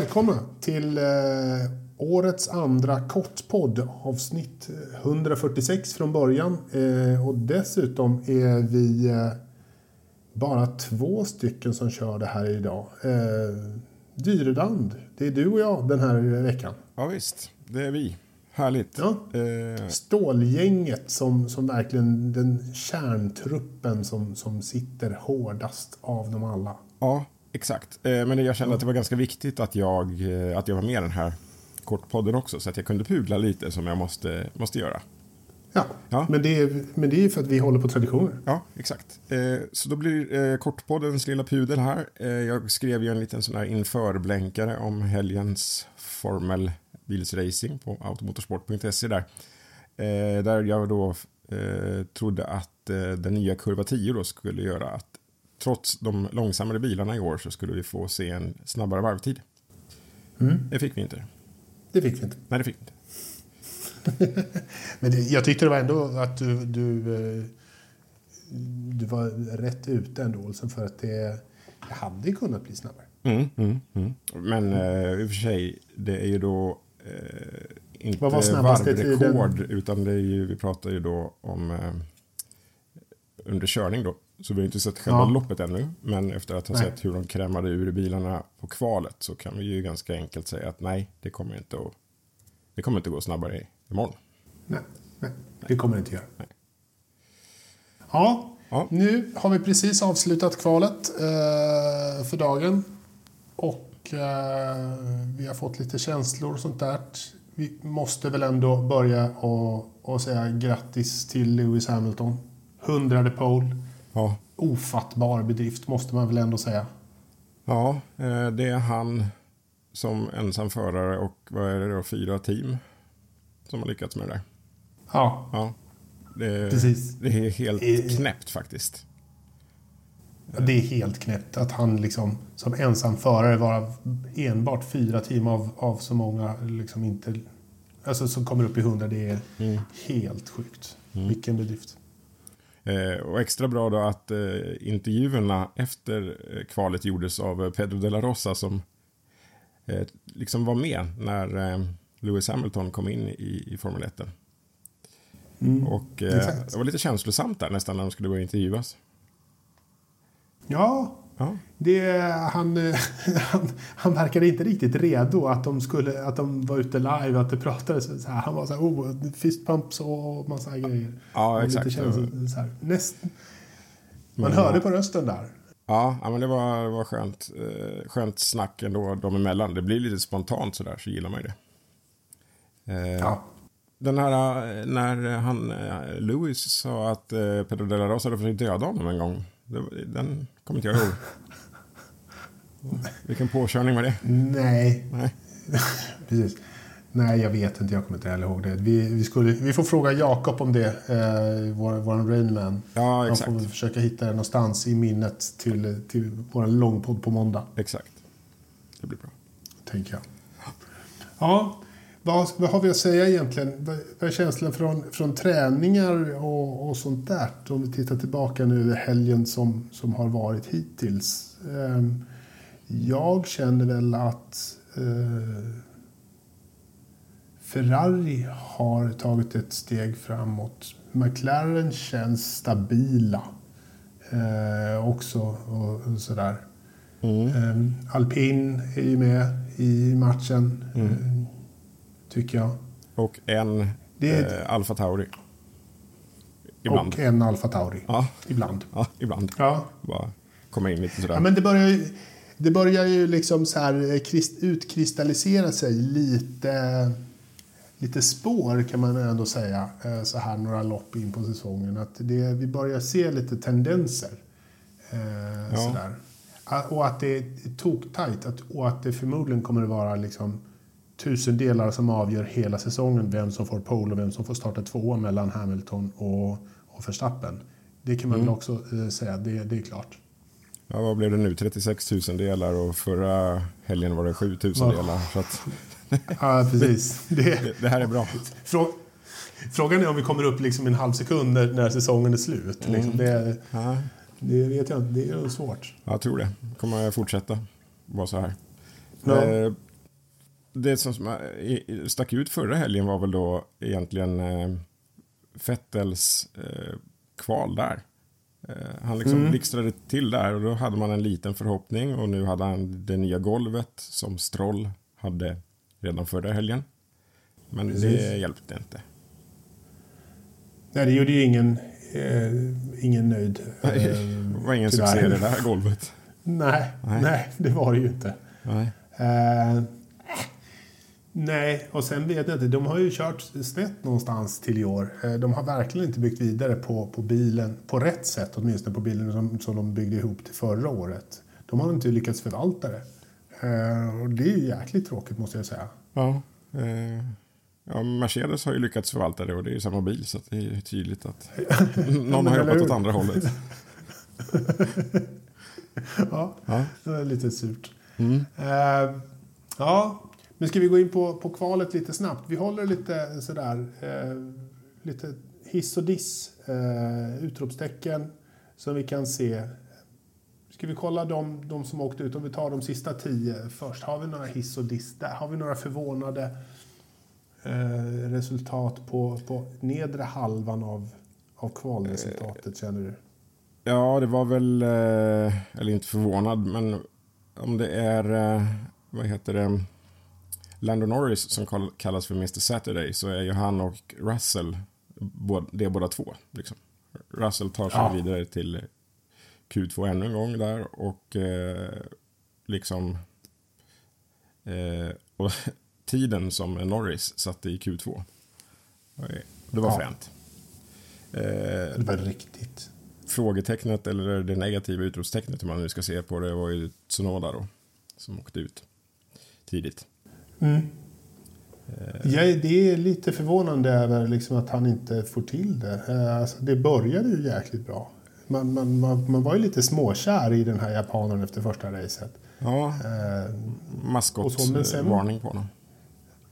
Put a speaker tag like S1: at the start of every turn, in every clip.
S1: välkomna till eh, årets andra kortpodd, avsnitt 146 från början. Eh, och dessutom är vi eh, bara två stycken som kör det här idag. Eh, Dyredand, det är du och jag den här veckan.
S2: Ja, visst, det är vi. Härligt.
S1: Ja.
S2: Eh,
S1: Stålgänget som, som verkligen den kärntruppen som, som sitter hårdast av dem alla.
S2: ja, exakt. Eh, men jag kände att det var ganska viktigt att jag, eh, att jag var med i den här kortpodden också. Så att jag kunde pugla lite som jag måste, måste göra.
S1: Ja,
S2: Ja.
S1: Men, det är, men det är för att vi håller på traditioner.
S2: Ja, exakt. Eh, så då blir kortpoddens lilla pudel här. Jag skrev ju en liten sån här införblänkare om helgens Formel bilsracing på automotorsport.se där. Där jag då trodde att den nya kurva 10 då skulle göra att trots de långsammare bilarna i år så skulle vi få se en snabbare varvtid. Det fick vi inte.
S1: Det fick vi inte.
S2: Nej, det fick vi inte.
S1: Men det, jag tyckte det var ändå att du, du, eh, du var rätt ute ändå, Olsen, för att det, det hade kunnat bli snabbare.
S2: Mm, mm, mm. Men eh, i och för sig, det är ju då eh, inte
S1: Vad var
S2: varvrekord,
S1: tiden?
S2: utan det är ju, vi pratar ju då om eh, under körning då. Så vi har inte sett själva
S1: Ja.
S2: loppet ännu, men efter att ha
S1: Nej.
S2: sett hur de krämade ur bilarna på kvalet så kan vi ju ganska enkelt säga att nej, det kommer inte att, det kommer inte att gå snabbare imorgon.
S1: Nej, nej, det kommer det inte göra.
S2: Nej.
S1: Ja,
S2: Ja.
S1: nu har vi precis avslutat kvalet eh, för dagen. Och eh, vi har fått lite känslor och sånt där. Vi måste väl ändå börja och, och säga grattis till Lewis Hamilton. Hundrade pole.
S2: Ja,
S1: Ofattbar bedrift måste man väl ändå säga.
S2: ja eh, det är han som ensam förare och vad är det då, fyra team som har lyckats med det där.
S1: Ja,
S2: Ja, det,
S1: Precis.
S2: det är helt
S1: I-
S2: knäppt faktiskt.
S1: det är helt knäppt att han liksom som ensam förare vara enbart fyra team av, av så många liksom inte... Alltså som kommer upp i hundra, det är
S2: Mm.
S1: helt sjukt. Vilken bedrift.
S2: Eh, och extra bra då att eh, intervjuerna efter eh, kvalet gjordes av eh, Pedro de la Rosa som eh, liksom var med när eh, Lewis Hamilton kom in i, i Formel 1. Och eh,
S1: Exakt.
S2: det var lite känslosamt där nästan när de skulle börja intervjuas.
S1: Ja,
S2: Ja,
S1: det, han, eh, han, han verkade inte riktigt redo att de, skulle, att de var ute live, att det pratades. Så här, han var så här, oh, fistpumps och massa grejer.
S2: Ja, exakt.
S1: Så här, näst, man
S2: Men,
S1: hörde på rösten där.
S2: ja, men det var, det var skönt, eh, skönt snack ändå dem emellan. Det blir lite spontant sådär så gillar man ju det. Eh,
S1: Ja.
S2: Den här, när han, Lewis sa att Pedro de la Rosa hade försökt döda honom en gång. Den kommer inte jag ihåg. Vilken påkörning var det?
S1: Nej,
S2: Nej.
S1: Precis. Nej, jag vet inte. Jag kommer inte heller ihåg det. Vi, vi, skulle, vi får fråga Jakob om det, eh, vår, vår Rainman.
S2: Ja,
S1: Han
S2: exakt.
S1: får väl försöka hitta det någonstans i minnet till, till vår långpodd på måndag,
S2: Exakt. Det blir bra.
S1: tänker jag. Ja, vad, vad har vi att säga egentligen? Vad är känslan från, från träningar och, och sånt där? Om vi tittar tillbaka nu över helgen som, som har varit hittills. Ehm, jag känner väl att eh, Ferrari har tagit ett steg framåt. McLaren känns stabila eh, också. Och, och sådär.
S2: Mm.
S1: Eh, Alpin är ju med i matchen,
S2: Mm.
S1: Tycker jag.
S2: Och en
S1: är-
S2: eh, Alfa Tauri. Ibland.
S1: Och en Alfa Tauri.
S2: Ja,
S1: Ibland.
S2: ja, ibland.
S1: Ja.
S2: Bara komma in lite sådär.
S1: ja, men det börjar ju, det börjar ju liksom så här eh, krist, utkristallisera sig lite, lite spår kan man ändå säga eh, så här några lopp in på säsongen. Att det, vi börjar se lite tendenser. Eh,
S2: Ja.
S1: sådär. Ah, Och att det är toktajt och att det förmodligen kommer att vara liksom tusendelar som avgör hela säsongen vem som får pole och vem som får starta tvåa mellan Hamilton och, och Verstappen. Det kan man
S2: Mm.
S1: väl också eh, säga, det, det är klart.
S2: Ja, vad blev det nu? 36 000 delar och förra helgen var det 7 000
S1: Ja.
S2: delar. Så att
S1: Ja, precis. Det,
S2: det, här är bra.
S1: frå, frågan är om vi kommer upp liksom en halv sekund när, när säsongen är slut. Liksom. Det,
S2: Ja,
S1: det vet jag inte, det är svårt.
S2: jag tror det. kommer jag fortsätta vara så här.
S1: Ja.
S2: Eh, det som eh, stack ut förra helgen var väl då egentligen eh, Fettels eh, kval där. Eh, han liksom mm. blixtrade till där och då hade man en liten förhoppning och nu hade han det nya golvet som Stroll hade redan förra helgen. Men Precis. det hjälpte inte.
S1: Nej, det gjorde ju ingen, eh, ingen nöjd.
S2: Eh, det var ingen tyvärr. succé det där golvet.
S1: nej, nej, nej, det var det ju inte.
S2: Nej.
S1: Eh, Nej, och sen vet jag inte. De har ju kört snett någonstans till i år. Eh, de har verkligen inte byggt vidare på, på bilen, på rätt sätt åtminstone, på bilen som, som de byggde ihop till förra året. De har inte lyckats förvalta det. Eh, och det är ju jäkligt tråkigt måste jag säga.
S2: Ja, eh, ja Mercedes har ju lyckats förvalta det och det är ju samma bil så det är tydligt att någon har jobbat åt andra hållet.
S1: ja, ja, det är lite surt.
S2: Mm.
S1: Uh, ja, men ska vi gå in på, på kvalet lite snabbt? Vi håller lite sådär, eh, lite hiss och diss, eh, utropstecken som vi kan se. Ska vi kolla de, de som åkte ut? Om vi tar de sista tio först. Har vi några hiss och diss där? Har vi några förvånade eh, resultat på, på nedre halvan av, av kvalresultatet, känner du?
S2: Ja, det var väl, eh, eller inte förvånad, men om det är, eh, vad heter det, Lando Norris som kallas för Mr Saturday så är ju han och Russell det är båda två. Liksom. Russell tar sig ja. vidare till Q2 ännu en gång där och eh, liksom eh, och tiden som Norris satte i Q2. Det var ja. fränt.
S1: Eh, det var riktigt.
S2: Frågetecknet eller det negativa utropstecknet hur man nu ska se på det var ju Tsunoda då som åkte ut tidigt.
S1: Mm. Ja, det är lite förvånande över liksom att han inte får till det. Eh, alltså, det började ju jäkligt bra. Man, man, man, man var ju lite småkär i den här japanen efter första racet.
S2: Ja, eh, maskotvarning på honom.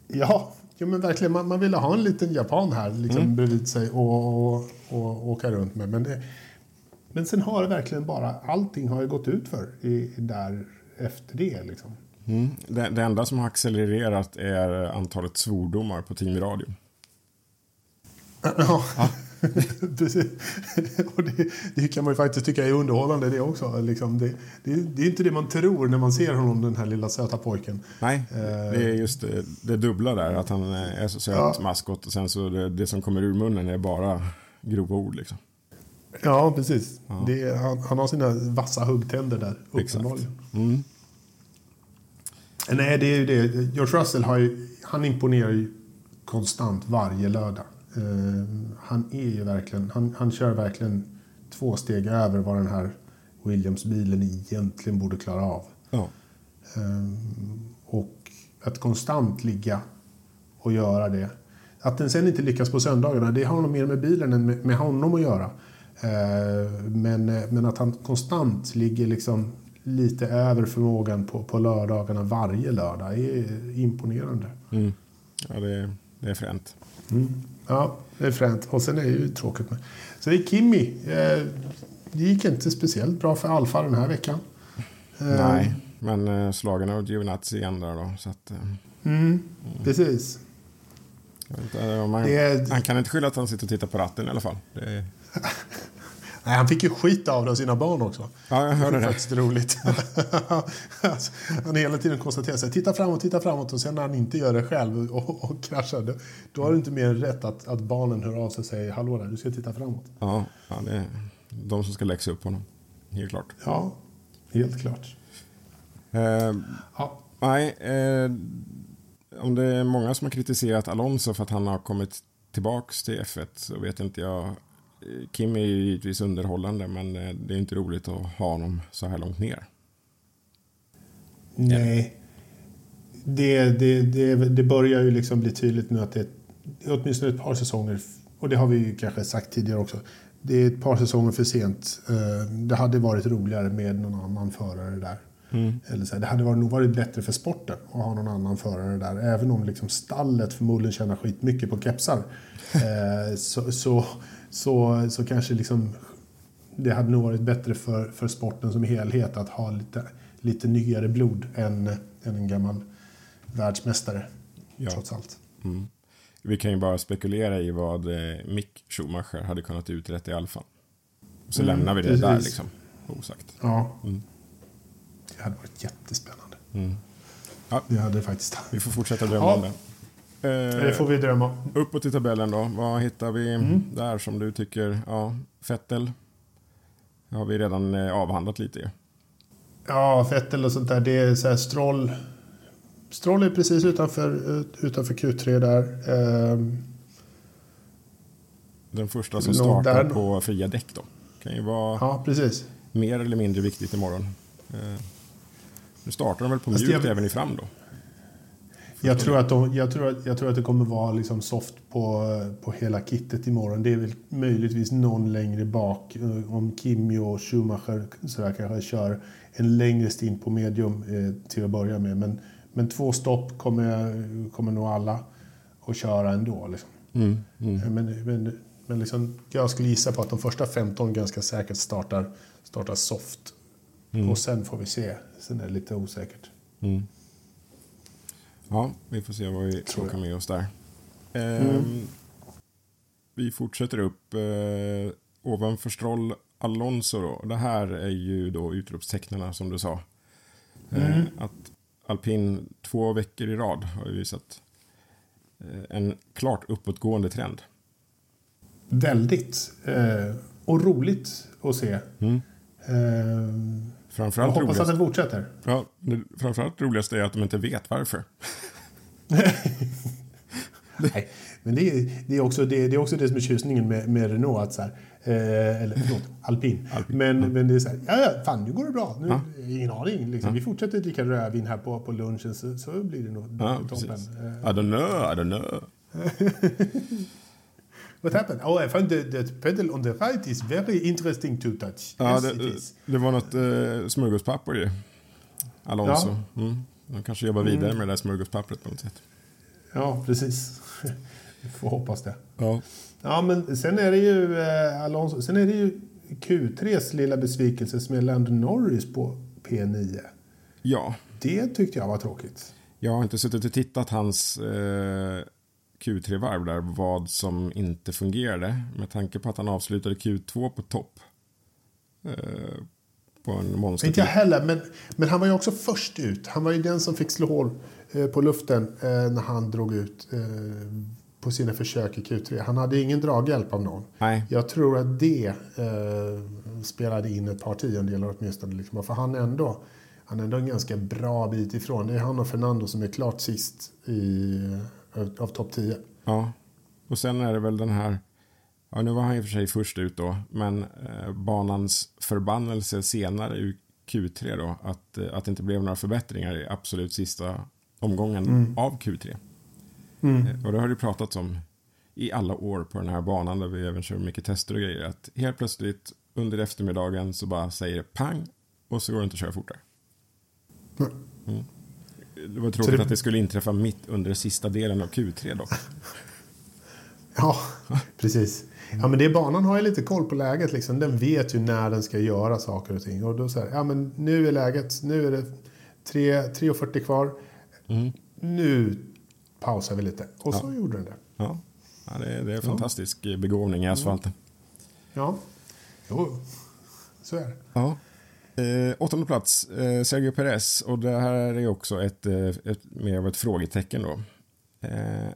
S1: Ja, ja, men verkligen. Man, man ville ha en liten japan här liksom, mm. bredvid sig och, och, och, åka runt med. Men, det, men sen har det verkligen bara, allting har ju gått ut för i, där efter det. Liksom.
S2: Mm. Det, det, enda som har accelererat är antalet svordomar på teamradio.
S1: Ja, ja. precis. Och det, det, kan man ju faktiskt tycka är underhållande det också. Liksom det, det, det, är inte det man tror när man ser honom, den här lilla söta pojken.
S2: Nej, det är eh. just det, det dubbla där. Att han är så söt ja. maskot och sen så det, det, som kommer ur munnen är bara grova ord liksom.
S1: Ja, precis. Ja. Han, han, har sina vassa huggtänder där,
S2: uppenbarligen. Mm.
S1: Nej, det är ju det. George Russell har ju, han imponerar ju konstant varje lördag. Uh, han är ju verkligen, han, han kör verkligen två steg över vad den här Williams-bilen egentligen borde klara av.
S2: Ja.
S1: Uh, och att konstant ligga och göra det. Att den sen inte lyckas på söndagarna, det har nog mer med bilen än med, med honom att göra. Uh, men, men att han konstant ligger liksom lite över förmågan på, på lördagarna varje lördag är imponerande.
S2: Mm. Ja, det är, det är fränt.
S1: Mm. Ja, det är fränt. Och sen är det ju tråkigt med... Så det är Kimmy. Eh, det gick inte speciellt bra för Alfa den här veckan.
S2: Eh, Nej, men eh, slagen av Giovinazzi igen där då. Så att,
S1: mm. Precis.
S2: Inte, man, det... Han kan inte skylla att han sitter och tittar på ratten i alla fall. Det...
S1: Nej, han fick ju skit av det av sina barn också.
S2: Ja, jag hörde
S1: det. Det faktiskt roligt. alltså, han hela tiden konstaterar sig, titta framåt, titta framåt och sen när han inte gör det själv och, och kraschar, då, då har du inte mer än rätt att, att barnen hör av sig och säger hallå där, du ska titta framåt.
S2: Ja, ja det är de som ska läxa upp honom. Helt klart.
S1: Ja, helt klart.
S2: Eh, ja. Nej, eh, om det är många som har kritiserat Alonso för att han har kommit tillbaks till F1 så vet inte jag Kim är ju givetvis underhållande men eh, det är inte roligt att ha honom så här långt ner.
S1: Nej. Det, det, det, det börjar ju liksom bli tydligt nu att det är åtminstone ett par säsonger, och det har vi ju kanske sagt tidigare också, det är ett par säsonger för sent. Eh, det hade varit roligare med någon annan förare där.
S2: Mm.
S1: Eller så här, det hade nog varit bättre för sporten att ha någon annan förare där. Även om liksom stallet förmodligen tjänar skitmycket på kepsar. Eh, så, så, så, så kanske liksom, det hade nog varit bättre för, för sporten som helhet att ha lite, lite nyare blod än, än en gammal världsmästare.
S2: Ja.
S1: Trots allt.
S2: Mm. Vi kan ju bara spekulera i vad eh, Mick Schumacher hade kunnat uträtta i Alfa. Så
S1: Mm,
S2: lämnar vi det
S1: precis.
S2: där liksom. Osagt.
S1: Ja.
S2: Mm.
S1: Det hade varit jättespännande.
S2: Mm. Ja.
S1: Det hade faktiskt.
S2: Vi får fortsätta drömma
S1: Ja.
S2: om det. Eh,
S1: Det får vi drömma om.
S2: Uppåt i tabellen då. Vad hittar vi
S1: Mm.
S2: där som du tycker? Ja, Fettel. Det har vi redan eh, avhandlat lite ju.
S1: Ja, Vettel och sånt där. Det är så här Stroll. Stroll är precis utanför, ut- utanför Q3 där. Ehm,
S2: Den första som startar
S1: där-
S2: på fria däck då. Kan ju vara
S1: ja, precis.
S2: mer eller mindre viktigt imorgon. Eh, nu startar de väl på mjukt även i fram då.
S1: Jag tror, att de, jag, tror att, jag tror att det kommer vara liksom soft på, på hela kittet imorgon. Det är väl möjligtvis någon längre bak. eh, Om Kimi och Schumacher så där kanske kör en längre stint på medium eh, till att börja med. Men, men två stopp kommer, kommer nog alla att köra ändå. Liksom.
S2: Mm, mm.
S1: Men, men, men liksom, jag skulle gissa på att de första 15 ganska säkert startar, startar soft.
S2: Mm.
S1: Och sen får vi se. Sen är det lite osäkert.
S2: Mm. Ja, vi får se vad vi plockar med oss där. Ehm,
S1: Mm.
S2: Vi fortsätter upp eh, ovanför Stroll Alonso. Då. Det här är ju då utropstecknarna som du sa. Eh,
S1: Mm.
S2: att alpin två veckor i rad har visat eh, en klart uppåtgående trend.
S1: Väldigt. Eh, och roligt att se.
S2: Mm.
S1: Eh, jag
S2: Framförallt,
S1: hoppas att
S2: roligast,
S1: den fortsätter.
S2: ja, det, framförallt roligaste är att de inte vet varför.
S1: Nej, men det är, det, är också, det, det är också det som är tjusningen med, med Renault. Att så här, eh, eller förlåt, alpin.
S2: Alpin,
S1: Men,
S2: ja.
S1: men det är så här, ja, ja, fan nu går det bra. Nu,
S2: Ja.
S1: Ingen aning. Liksom. Vi fortsätter dricka rödvin här på, på lunchen så, så blir det nog
S2: Ja,
S1: toppen.
S2: precis.
S1: Eh,
S2: I don't know, I don't know.
S1: What happened? Oh, I found the, the pedal on the right is very interesting to touch.
S2: Ja,
S1: yes,
S2: det, det var något eh, smörgåspapper ju. Alonso. Mm. De kanske jobbar vidare med det där smörgåspappret på något sätt.
S1: Ja, precis. Vi får hoppas det.
S2: Ja.
S1: Ja, men sen är det ju eh, Alonso. Sen är det ju Q3s lilla besvikelse som är Lando Norris på P9.
S2: ja,
S1: Det tyckte jag var tråkigt.
S2: jag har inte suttit och tittat hans eh, Q3-varv där, vad som inte fungerade. Med tanke på att han avslutade Q2 på topp. Eh, på en monster.
S1: Inte jag heller, men, men han var ju också först ut. Han var ju den som fick slå hål eh, på luften eh, när han drog ut eh, på sina försök i Q3. Han hade ingen draghjälp av någon.
S2: Nej,
S1: Jag tror att det spelade in ett par tiondelar åtminstone. Liksom. För han ändå, han är ändå en ganska bra bit ifrån. Det är han och Fernando som är klart sist i, av, topp 10.
S2: ja. Och sen är det väl den här, ja nu var han i och för sig först ut då, men eh, banans förbannelse senare i Q3 då, att, eh, att det inte blev några förbättringar i absolut sista omgången av Q3. Eh, Och det har det pratats om i alla år på den här banan där vi även kör mycket tester och grejer. Att helt plötsligt under eftermiddagen så bara säger pang och så går det inte att köra fortare. Mm. Det var tråkigt
S1: det-
S2: att det skulle inträffa mitt under sista delen av Q3 dock.
S1: Ja, precis. Ja, men det banan har ju lite koll på läget. Liksom. Den vet ju när den ska göra saker och ting. Och då säger ja men nu är läget, nu är det 3 3.40 kvar.
S2: Mm.
S1: Nu pausar vi lite. Och så gjorde den det.
S2: Ja, ja det, är, det är fantastisk begåvning i asfalten.
S1: Ja, jo, så är det.
S2: Ja. Eh, åttonde plats, eh, Sergio Perez. Och det här är också ett, eh, ett, mer av ett frågetecken då. Eh,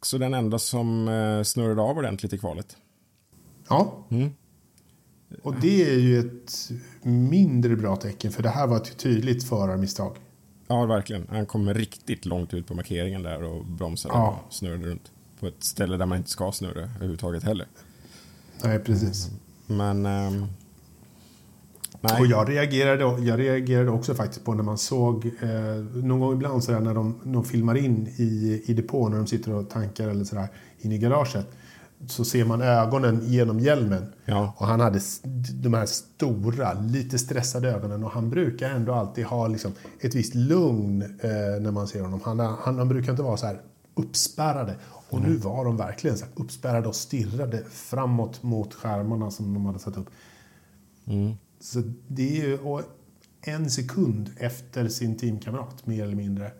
S2: också den enda som eh, snurrade av ordentligt i kvalet.
S1: Ja,
S2: Mm.
S1: och det är ju ett mindre bra tecken. För det här var ett tydligt förarmisstag.
S2: Ja, verkligen. Han kom riktigt långt ut på markeringen där och bromsade
S1: Ja.
S2: och snurrade runt. På ett ställe där man inte ska snurra överhuvudtaget heller.
S1: Nej, precis.
S2: Men... ehm, nej.
S1: Och jag reagerade, jag reagerade också faktiskt på när man såg, eh, någon gång ibland sådär när de, de filmar in i, i depån när de sitter och tankar eller sådär in i garaget. Så ser man ögonen genom hjälmen.
S2: Ja.
S1: Och han hade de här stora, lite stressade ögonen. Och han brukar ändå alltid ha liksom ett visst lugn eh, när man ser honom. Han, han, han brukar inte vara så här uppspärrade. Och nu var de verkligen så här uppspärrade och stirrade framåt mot skärmarna som de hade satt upp.
S2: Mm.
S1: Så det är ju en sekund efter sin teamkamrat, mer eller mindre.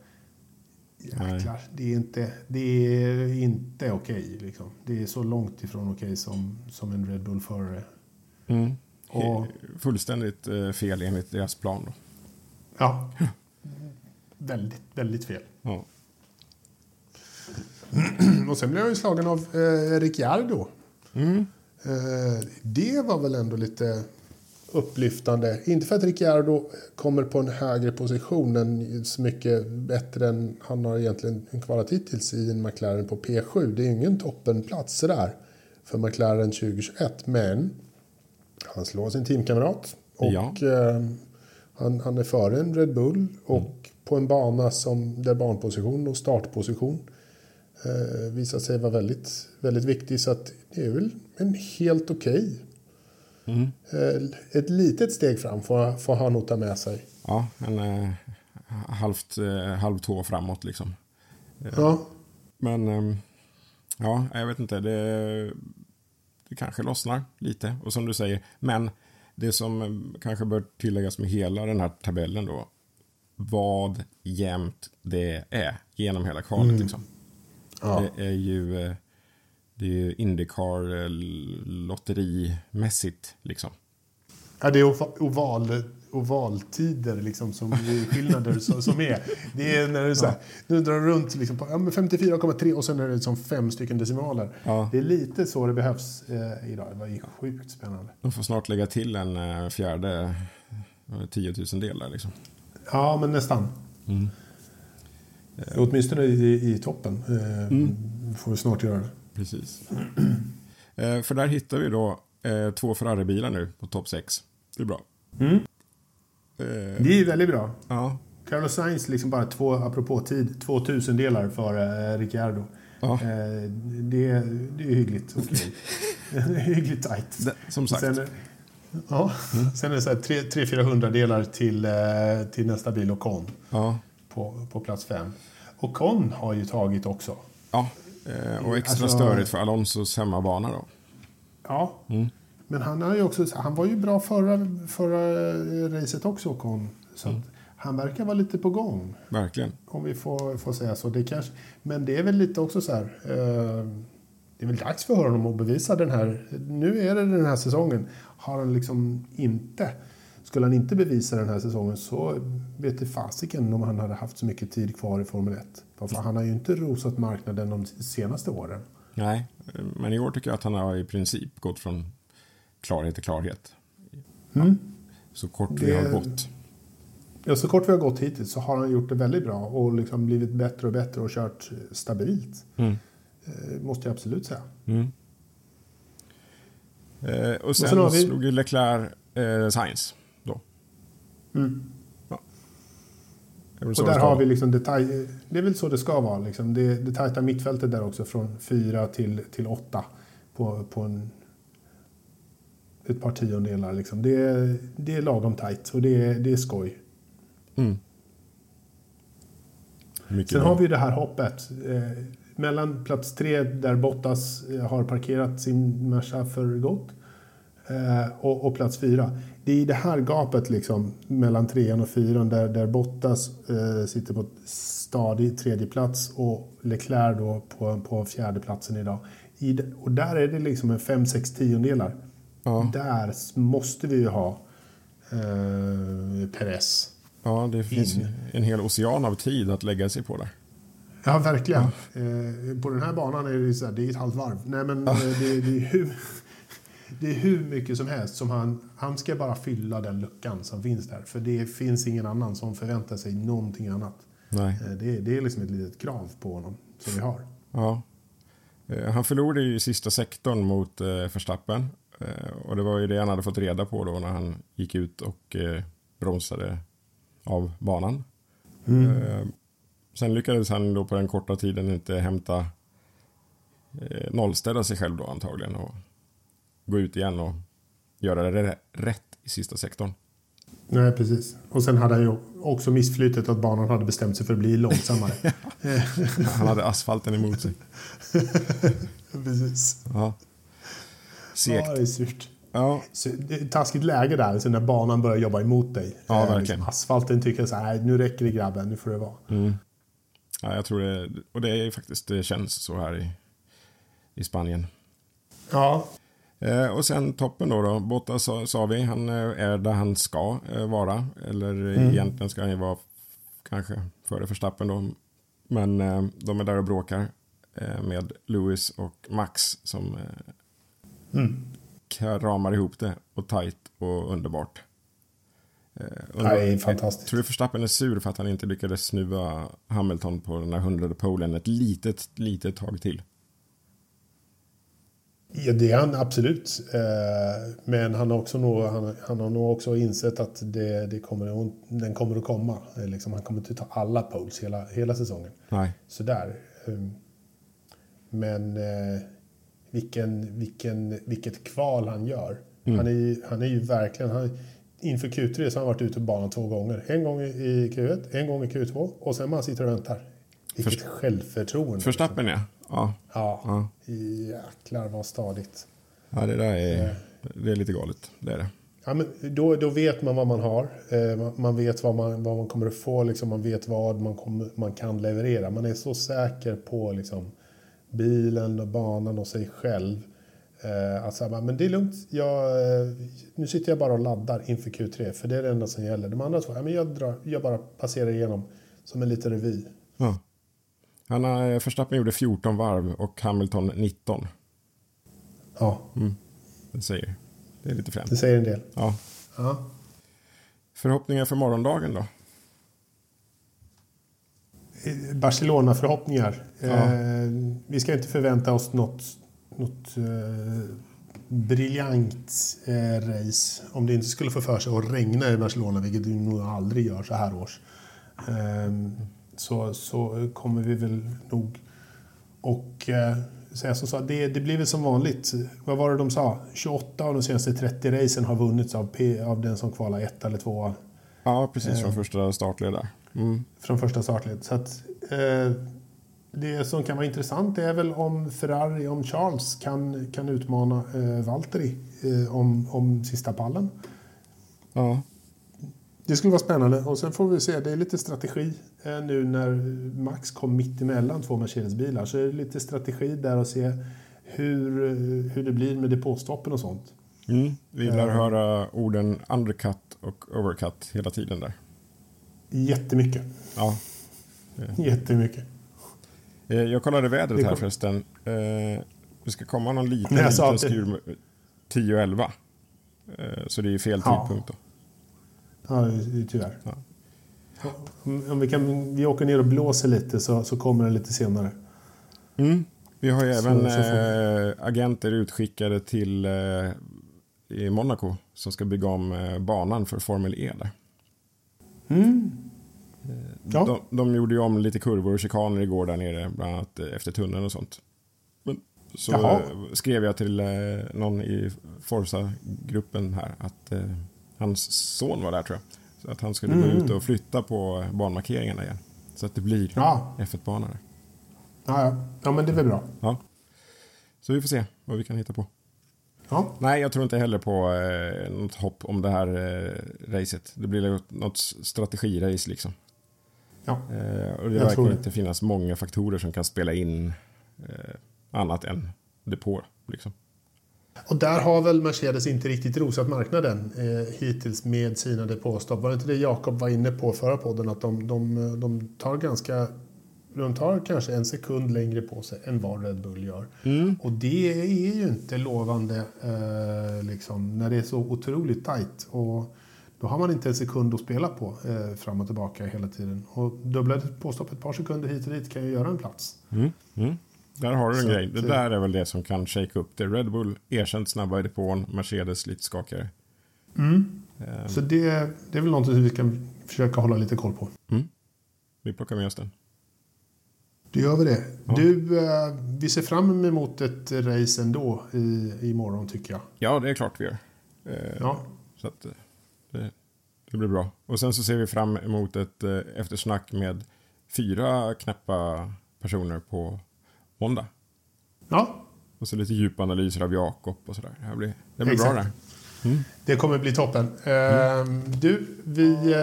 S1: jäklar, det är inte, det är inte okej. liksom. Det är så långt ifrån okej som, som en Red Bull-förare.
S2: Mm.
S1: Och-
S2: Fullständigt eh, fel enligt deras plan. Då.
S1: Ja. väldigt, väldigt fel.
S2: Ja.
S1: Och sen blev jag ju slagen av eh, Ricciardo.
S2: Mm.
S1: Eh, det var väl ändå lite upplyftande. Inte för att Ricciardo kommer på en högre position än så mycket bättre än han har egentligen kvalat hittills i en McLaren på P7. Det är ingen toppenplats där för McLaren 2021. Men han slår sin teamkamrat och
S2: Ja.
S1: eh, han, han är före en Red Bull och på en bana som där banposition och startposition eh, visar sig vara väldigt, väldigt viktig. Så att det är väl en helt okej.
S2: Mm.
S1: Eh, ett litet steg fram får, får han nog ta med sig.
S2: Ja, en eh, halvt, eh, halv tå framåt liksom.
S1: Ja,
S2: Men ehm, ja, jag vet inte. Det, det kanske lossnar lite. Och som du säger, men det som eh, kanske bör tilläggas med hela den här tabellen då. Vad jämnt det är genom hela kvalet liksom.
S1: ja.
S2: Det är ju, eh, det är ju Indycar eh, lotterimässigt liksom.
S1: ja det är ova- oval, ovaltider liksom som skillnader som, som är. Det är när är så här, nu drar runt liksom på ja, men 54,3 och sen är det liksom fem stycken decimaler.
S2: Ja.
S1: Det är lite så det behövs eh, idag. Det var ju sjukt spännande.
S2: De får snart lägga till en eh, fjärde eh, 10 000 delar liksom.
S1: Ja, men nästan.
S2: Mm.
S1: Åtminstone i, i toppen. Eh, Får vi snart göra det.
S2: Precis. eh, för där hittar vi då eh, två Ferrari-bilar nu på topp 6. Det är bra.
S1: Mm.
S2: Eh,
S1: Det är väldigt bra.
S2: ja,
S1: Carlos Sainz, liksom bara två, apropå tid, 2000 delar för eh, Ricciardo.
S2: ja.
S1: Eh, det, det är hyggligt okej. hyggligt tajt.
S2: Det, som sagt. Mm.
S1: Sen, ja, sen är det så här 300-400 delar till, eh, till nästa bil Ocon
S2: Ja,
S1: på, på plats fem. Ocon har ju tagit också.
S2: ja. Eh, och extra
S1: Alltså-
S2: störigt för Alonsos hemmabana då.
S1: Ja,
S2: Mm.
S1: men han, har ju också, han var ju bra förra, förra eh, racet också Ocon. Så
S2: Mm.
S1: han verkar vara lite på gång.
S2: Verkligen.
S1: Om vi får, får säga så. Det kanske, men det är väl lite också så här. Eh, det är väl dags för honom att bevisa den här. Nu är det den här säsongen. Har han liksom inte. Skulle han inte bevisa den här säsongen så vet det fasiken om han hade haft så mycket tid kvar i Formel 1. För han har ju inte rosat marknaden de senaste åren.
S2: Nej, men i år tycker jag att han har i princip gått från klarhet till klarhet.
S1: Mm.
S2: Så kort vi
S1: Det-
S2: har gått.
S1: Ja, så kort vi har gått hittills så har han gjort det väldigt bra och liksom blivit bättre och bättre och kört stabilt.
S2: Mm.
S1: Eh, måste jag absolut säga.
S2: Mm. Eh, och sen,
S1: sen har vi-
S2: slog ju Leclerc eh, då.
S1: Mm.
S2: Så
S1: Och där har vi liksom detalj, det är väl så det ska vara. Liksom. Det, det tajta mittfältet där också från fyra till, till åtta på, på en, ett par tiondelar. Liksom. Det, är- det är lagom tajt och det, är- det är skoj.
S2: Mm. Mycket
S1: Sen
S2: bra.
S1: har vi det här hoppet. Eh, mellan plats tre där Bottas eh, har parkerat sin Merca för gott och, och plats fyra. Det är i det här gapet liksom, mellan trean och fyran där, där Bottas eh, sitter på stadig tredje plats och Leclerc då på, på fjärde platsen idag. I, och där är det liksom en 5-6 tiondelar.
S2: Ja.
S1: Där måste vi ju ha eh, Perez.
S2: Ja, det finns
S1: in.
S2: en hel ocean av tid att lägga sig på där.
S1: Ja, verkligen. Eh, på den här banan är det, så här, det är ett halvt varv. Nej, men eh, det, det, är hur, det är hur mycket som helst som han... Han ska bara fylla den luckan som finns där. För det finns ingen annan som förväntar sig någonting annat.
S2: Nej.
S1: Eh, det, det är liksom ett litet krav på honom som vi har.
S2: Ja. Eh, Han förlorade ju i sista sektorn mot eh, Verstappen. Eh, och det var ju det han hade fått reda på då när han gick ut och bromsade av banan. Eh, sen lyckades han då på den korta tiden inte hämta nollställa sig själv då antagligen och gå ut igen och göra det rä- rätt i sista sektorn.
S1: Nej, precis. Och sen hade han ju också missflytet att banan hade bestämt sig för att bli långsammare.
S2: Han hade asfalten emot sig.
S1: precis.
S2: Ja. Segt.
S1: Ja, det är surt.
S2: Ja,
S1: Så taskigt läge där, så när banan börjar jobba emot dig.
S2: Ja,
S1: Eh,
S2: verkligen.
S1: asfalten tycker så här, "Nej, nu räcker det grabben, nu får det vara.
S2: Ja, jag tror det, och det är faktiskt, det känns så här i, i Spanien.
S1: Ja.
S2: Eh, och sen toppen då, då Bottas sa, sa vi, han eh, är där han ska eh, vara. Eller mm. egentligen ska han ju vara kanske före Verstappen då. Men eh, de är där och bråkar med Lewis och Max som mm. kramar ihop det och tajt och underbart.
S1: Under, det är fantastiskt.
S2: Tror du Verstappen är sur för att han inte lyckades snuva Hamilton på den här hundrade polen ett litet, litet tag till?
S1: Ja, det är han absolut. Eh, men han har, också nog, han, han har nog också insett att det, det kommer, den kommer att komma. Eh, liksom, han kommer inte ta alla poles hela, hela säsongen.
S2: Nej.
S1: Sådär. Ehm, men vilken, vilken, vilket kval han gör. Mm. Han, är, han är ju verkligen... Han, inför Q3 så har han varit ute på banan två gånger. En gång i Q1, en gång i Q2 och sen man sitter och väntar. Vilket Först, självförtroende.
S2: Förstappen ja. Ja.
S1: ja. ja. Jäklar vad stadigt.
S2: Ja, det där är, det är lite galet. Det är det.
S1: Ja, men då, då vet man vad man har. Eh, man vet vad man, vad man kommer att få. Liksom, man vet vad man, kommer, man kan leverera. Man är så säker på liksom, bilen, och banan och sig själv. Eh, alltså, men det är lugnt. Jag, eh, nu sitter jag bara och laddar inför Q3. För det är det enda som gäller. De andra två, ja, men jag, drar, jag bara passerar igenom som en liten revy.
S2: Ja. Han eh, Verstappen gjorde 14 varv och Hamilton 19.
S1: Ja.
S2: Mm. Det säger. Det är lite fränt.
S1: Det säger en del.
S2: Ja.
S1: ja.
S2: Förhoppningar för morgondagen då?
S1: Barcelona-förhoppningar. Ja. Eh, vi ska inte förvänta oss något något eh, briljant eh, race. Om det inte skulle få för sig att regna i Barcelona, vilket det nog aldrig gör så här års. Så, så kommer vi väl nog... Och eh, säga som så, det, det blir väl som vanligt. Vad var det de sa? 28 av de senaste 30 racen har vunnits av, P, av den som kvalar ett eller två.
S2: Ja, precis. Från eh, första startled där. Mm.
S1: Från första startled. Så att, eh, det som kan vara intressant är väl om Ferrari, om Charles kan, kan utmana eh, Valtteri eh, om, om sista pallen.
S2: Ja.
S1: Det skulle vara spännande. Och sen får vi se, det är lite strategi eh, nu när Max kom mitt emellan två Mercedes-bilar. Så är det lite strategi där att se hur, eh, hur det blir med depåstoppen och sånt.
S2: Mm. Vi lär uh, höra orden undercut och overcut hela tiden där.
S1: Jättemycket.
S2: Ja.
S1: Jättemycket.
S2: Eh, jag kollade vädret här förresten. Eh, det ska komma någon liten, liten skur 10-11. Eh, så det är fel tidpunkt då.
S1: Ja, tyvärr. Ja. Om vi, kan, vi åker ner och blåser lite så, så kommer det lite senare.
S2: Mm. Vi har ju även så, så äh, agenter utskickade till äh, i Monaco som ska bygga om äh, banan för Formel E där.
S1: Mm.
S2: Ja. De, de gjorde ju om lite kurvor och chikaner igår där nere, bland annat eh, efter tunneln och sånt. Men, så Jaha. skrev jag till eh, någon i Forza-gruppen här att eh, hans son var där tror jag. Så att han skulle mm. gå ut och flytta på banmarkeringarna igen. Så att det blir ja. F1-bana där.
S1: Ja, ja. ja, men det är väl bra.
S2: Ja. Så vi får se vad vi kan hitta på.
S1: Ja.
S2: Nej, jag tror inte heller på eh, något hopp om det här eh, racet. Det blir något strategirace liksom.
S1: Ja,
S2: eh, och det verkar inte finnas många faktorer som kan spela in eh, annat än depå. Liksom.
S1: Och där har väl Mercedes inte riktigt rosat marknaden eh, hittills med sina depåstopp. Var det inte det Jakob var inne på förra podden? Att de, de, de tar ganska de tar kanske en sekund längre på sig än vad Red Bull gör.
S2: Mm.
S1: Och det är ju inte lovande eh, liksom, när det är så otroligt tajt. Och då har man inte en sekund att spela på eh, fram och tillbaka hela tiden. Och dubbla påstopp ett par sekunder hit och dit kan ju göra en plats.
S2: Mm. Mm. Där har du en Så grej. Det där är väl det som kan shake upp det. Red Bull erkänt snabba i depån, Mercedes lite skakigare.
S1: Mm. Um. Så det, det är väl något vi kan försöka hålla lite koll på.
S2: Mm. Vi plockar med oss den.
S1: Då gör vi det. Ja. Du, eh, vi ser fram emot ett race ändå i, imorgon tycker jag.
S2: Ja, det är klart vi gör. Eh,
S1: ja.
S2: Så att, det, det, blir bra. Och sen så ser vi fram emot ett eh, eftersnack med fyra knäppa personer på måndag.
S1: Ja.
S2: Och så lite djupanalyser av Jakob och sådär. Det blir, det blir bra där.
S1: Mm. Det kommer bli toppen. Mm. Du, vi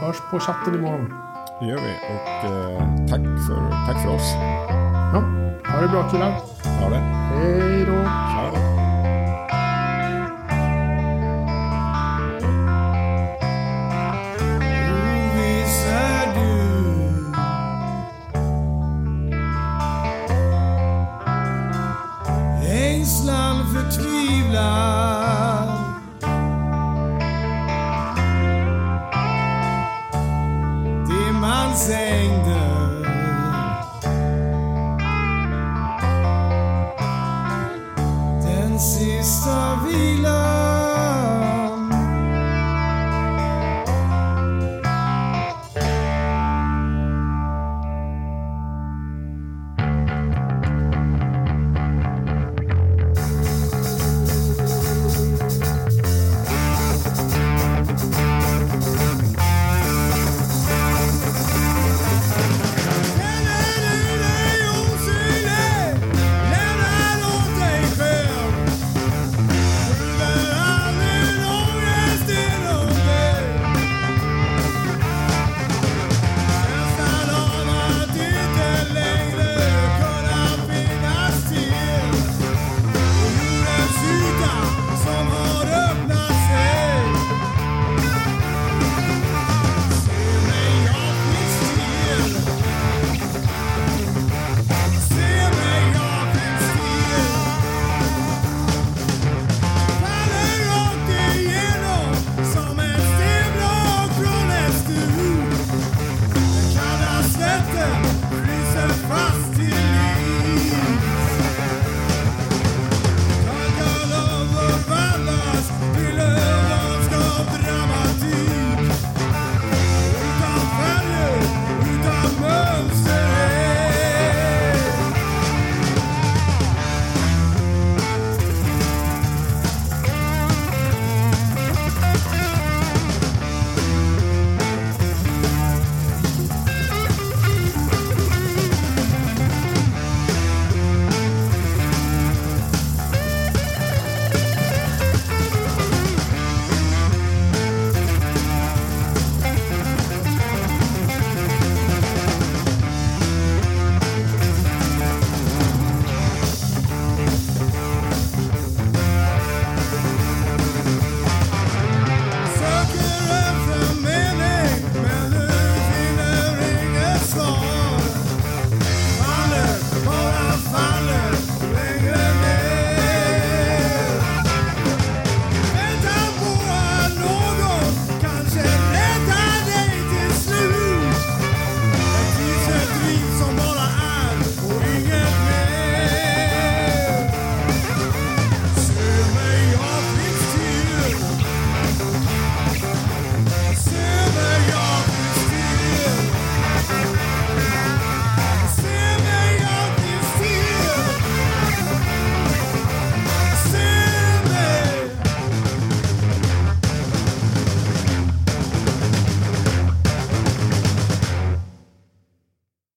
S1: hörs på chatten imorgon.
S2: Det gör vi. Och
S3: tack, för, tack för oss.
S1: Ja, ha det bra killar.
S3: Ha det.
S1: Hej då.
S3: Ciao.